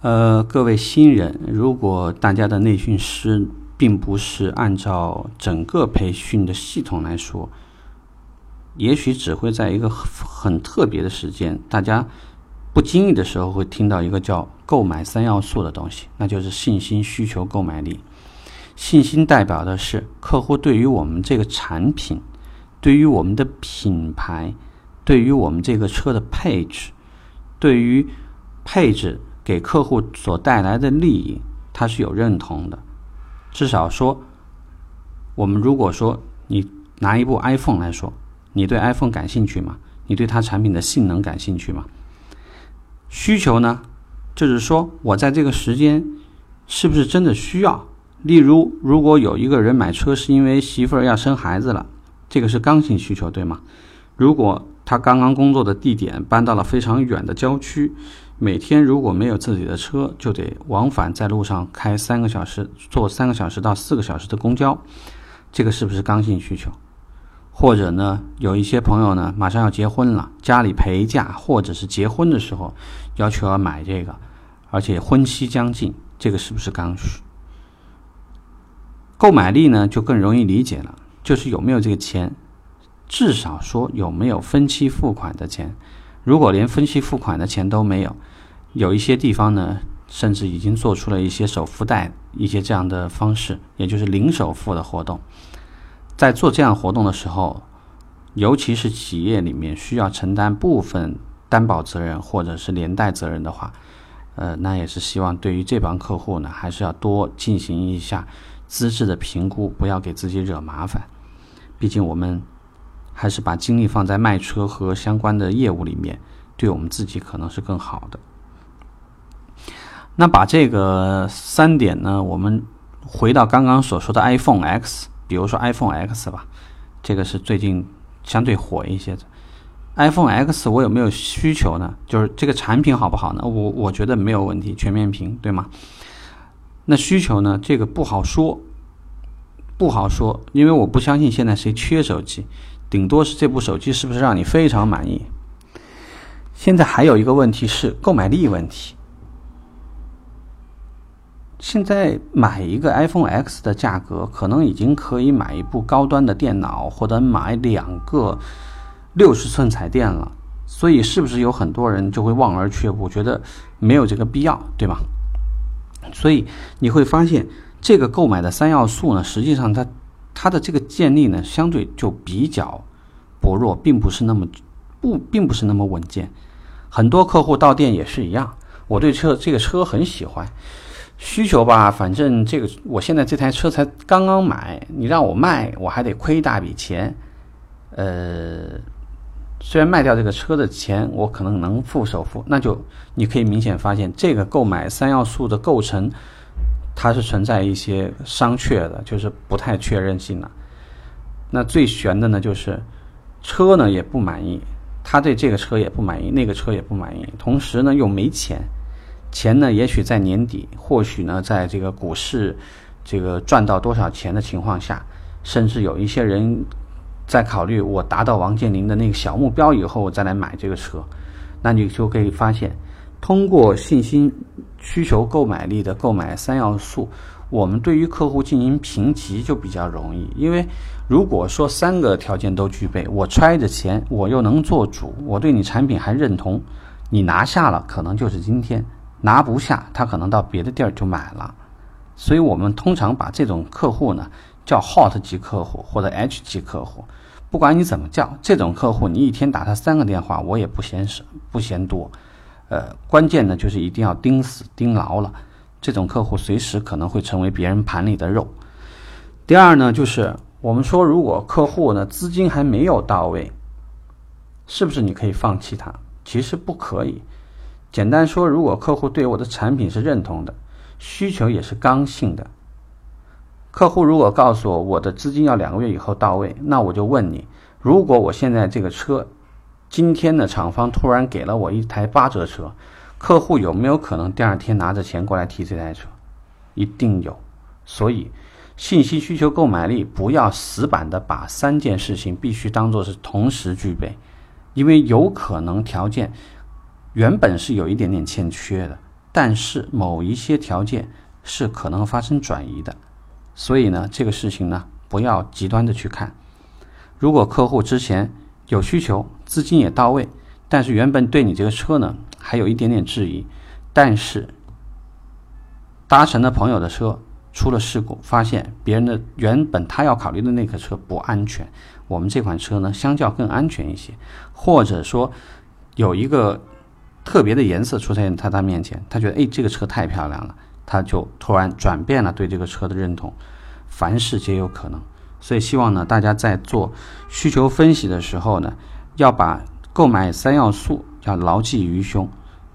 呃，各位新人，如果大家的内训师并不是按照整个培训的系统来说，也许只会在一个很特别的时间，大家不经意的时候会听到一个叫“购买三要素”的东西，那就是信心、需求、购买力。信心代表的是客户对于我们这个产品、对于我们的品牌、对于我们这个车的配置、对于配置给客户所带来的利益，他是有认同的。至少说，我们如果说你拿一部 iPhone 来说，你对 iPhone 感兴趣吗？你对它产品的性能感兴趣吗？需求呢，就是说我在这个时间是不是真的需要？例如，如果有一个人买车是因为媳妇儿要生孩子了，这个是刚性需求，对吗？如果他刚刚工作的地点搬到了非常远的郊区，每天如果没有自己的车，就得往返在路上开三个小时，坐三个小时到四个小时的公交，这个是不是刚性需求？或者呢，有一些朋友呢，马上要结婚了，家里陪嫁，或者是结婚的时候要求要买这个，而且婚期将近，这个是不是刚需？购买力呢就更容易理解了，就是有没有这个钱，至少说有没有分期付款的钱。如果连分期付款的钱都没有，有一些地方呢，甚至已经做出了一些首付贷一些这样的方式，也就是零首付的活动。在做这样活动的时候，尤其是企业里面需要承担部分担保责任或者是连带责任的话，呃，那也是希望对于这帮客户呢，还是要多进行一下。资质的评估，不要给自己惹麻烦。毕竟我们还是把精力放在卖车和相关的业务里面，对我们自己可能是更好的。那把这个三点呢，我们回到刚刚所说的 iPhone X，比如说 iPhone X 吧，这个是最近相对火一些的。iPhone X 我有没有需求呢？就是这个产品好不好呢？我我觉得没有问题，全面屏，对吗？那需求呢？这个不好说，不好说，因为我不相信现在谁缺手机，顶多是这部手机是不是让你非常满意。现在还有一个问题是购买力问题。现在买一个 iPhone X 的价格，可能已经可以买一部高端的电脑，或者买两个六十寸彩电了。所以，是不是有很多人就会望而却步，觉得没有这个必要，对吗？所以你会发现，这个购买的三要素呢，实际上它它的这个建立呢，相对就比较薄弱，并不是那么不，并不是那么稳健。很多客户到店也是一样，我对车这个车很喜欢，需求吧，反正这个我现在这台车才刚刚买，你让我卖，我还得亏一大笔钱，呃。虽然卖掉这个车的钱，我可能能付首付，那就你可以明显发现，这个购买三要素的构成，它是存在一些商榷的，就是不太确认性的。那最悬的呢，就是车呢也不满意，他对这个车也不满意，那个车也不满意，同时呢又没钱，钱呢也许在年底，或许呢在这个股市这个赚到多少钱的情况下，甚至有一些人。在考虑我达到王健林的那个小目标以后，我再来买这个车，那你就可以发现，通过信心、需求、购买力的购买三要素，我们对于客户进行评级就比较容易。因为如果说三个条件都具备，我揣着钱，我又能做主，我对你产品还认同，你拿下了可能就是今天，拿不下他可能到别的地儿就买了。所以我们通常把这种客户呢。叫 Hot 级客户或者 H 级客户，不管你怎么叫，这种客户你一天打他三个电话，我也不嫌少，不嫌多。呃，关键呢就是一定要盯死盯牢了，这种客户随时可能会成为别人盘里的肉。第二呢，就是我们说，如果客户呢资金还没有到位，是不是你可以放弃他？其实不可以。简单说，如果客户对我的产品是认同的，需求也是刚性的。客户如果告诉我我的资金要两个月以后到位，那我就问你：如果我现在这个车，今天的厂方突然给了我一台八折车，客户有没有可能第二天拿着钱过来提这台车？一定有。所以，信息需求购买力不要死板的把三件事情必须当做是同时具备，因为有可能条件原本是有一点点欠缺的，但是某一些条件是可能发生转移的，所以呢，这个事情呢不要极端的去看。如果客户之前有需求，资金也到位，但是原本对你这个车呢还有一点点质疑，但是搭乘的朋友的车出了事故，发现别人的原本他要考虑的那个车不安全，我们这款车呢相较更安全一些，或者说有一个。特别的颜色出现在他面前，他觉得哎，这个车太漂亮了，他就突然转变了对这个车的认同。凡事皆有可能，所以希望呢，大家在做需求分析的时候呢，要把购买三要素要牢记于胸。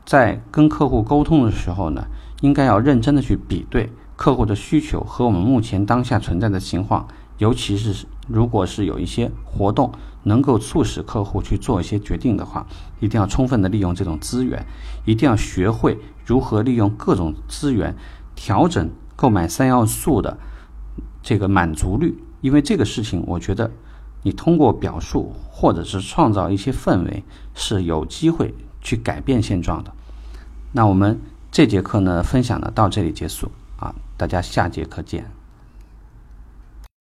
在跟客户沟通的时候呢，应该要认真的去比对客户的需求和我们目前当下存在的情况，尤其是如果是有一些活动。能够促使客户去做一些决定的话，一定要充分的利用这种资源，一定要学会如何利用各种资源调整购买三要素的这个满足率。因为这个事情，我觉得你通过表述或者是创造一些氛围是有机会去改变现状的。那我们这节课呢，分享呢到这里结束啊，大家下节课见。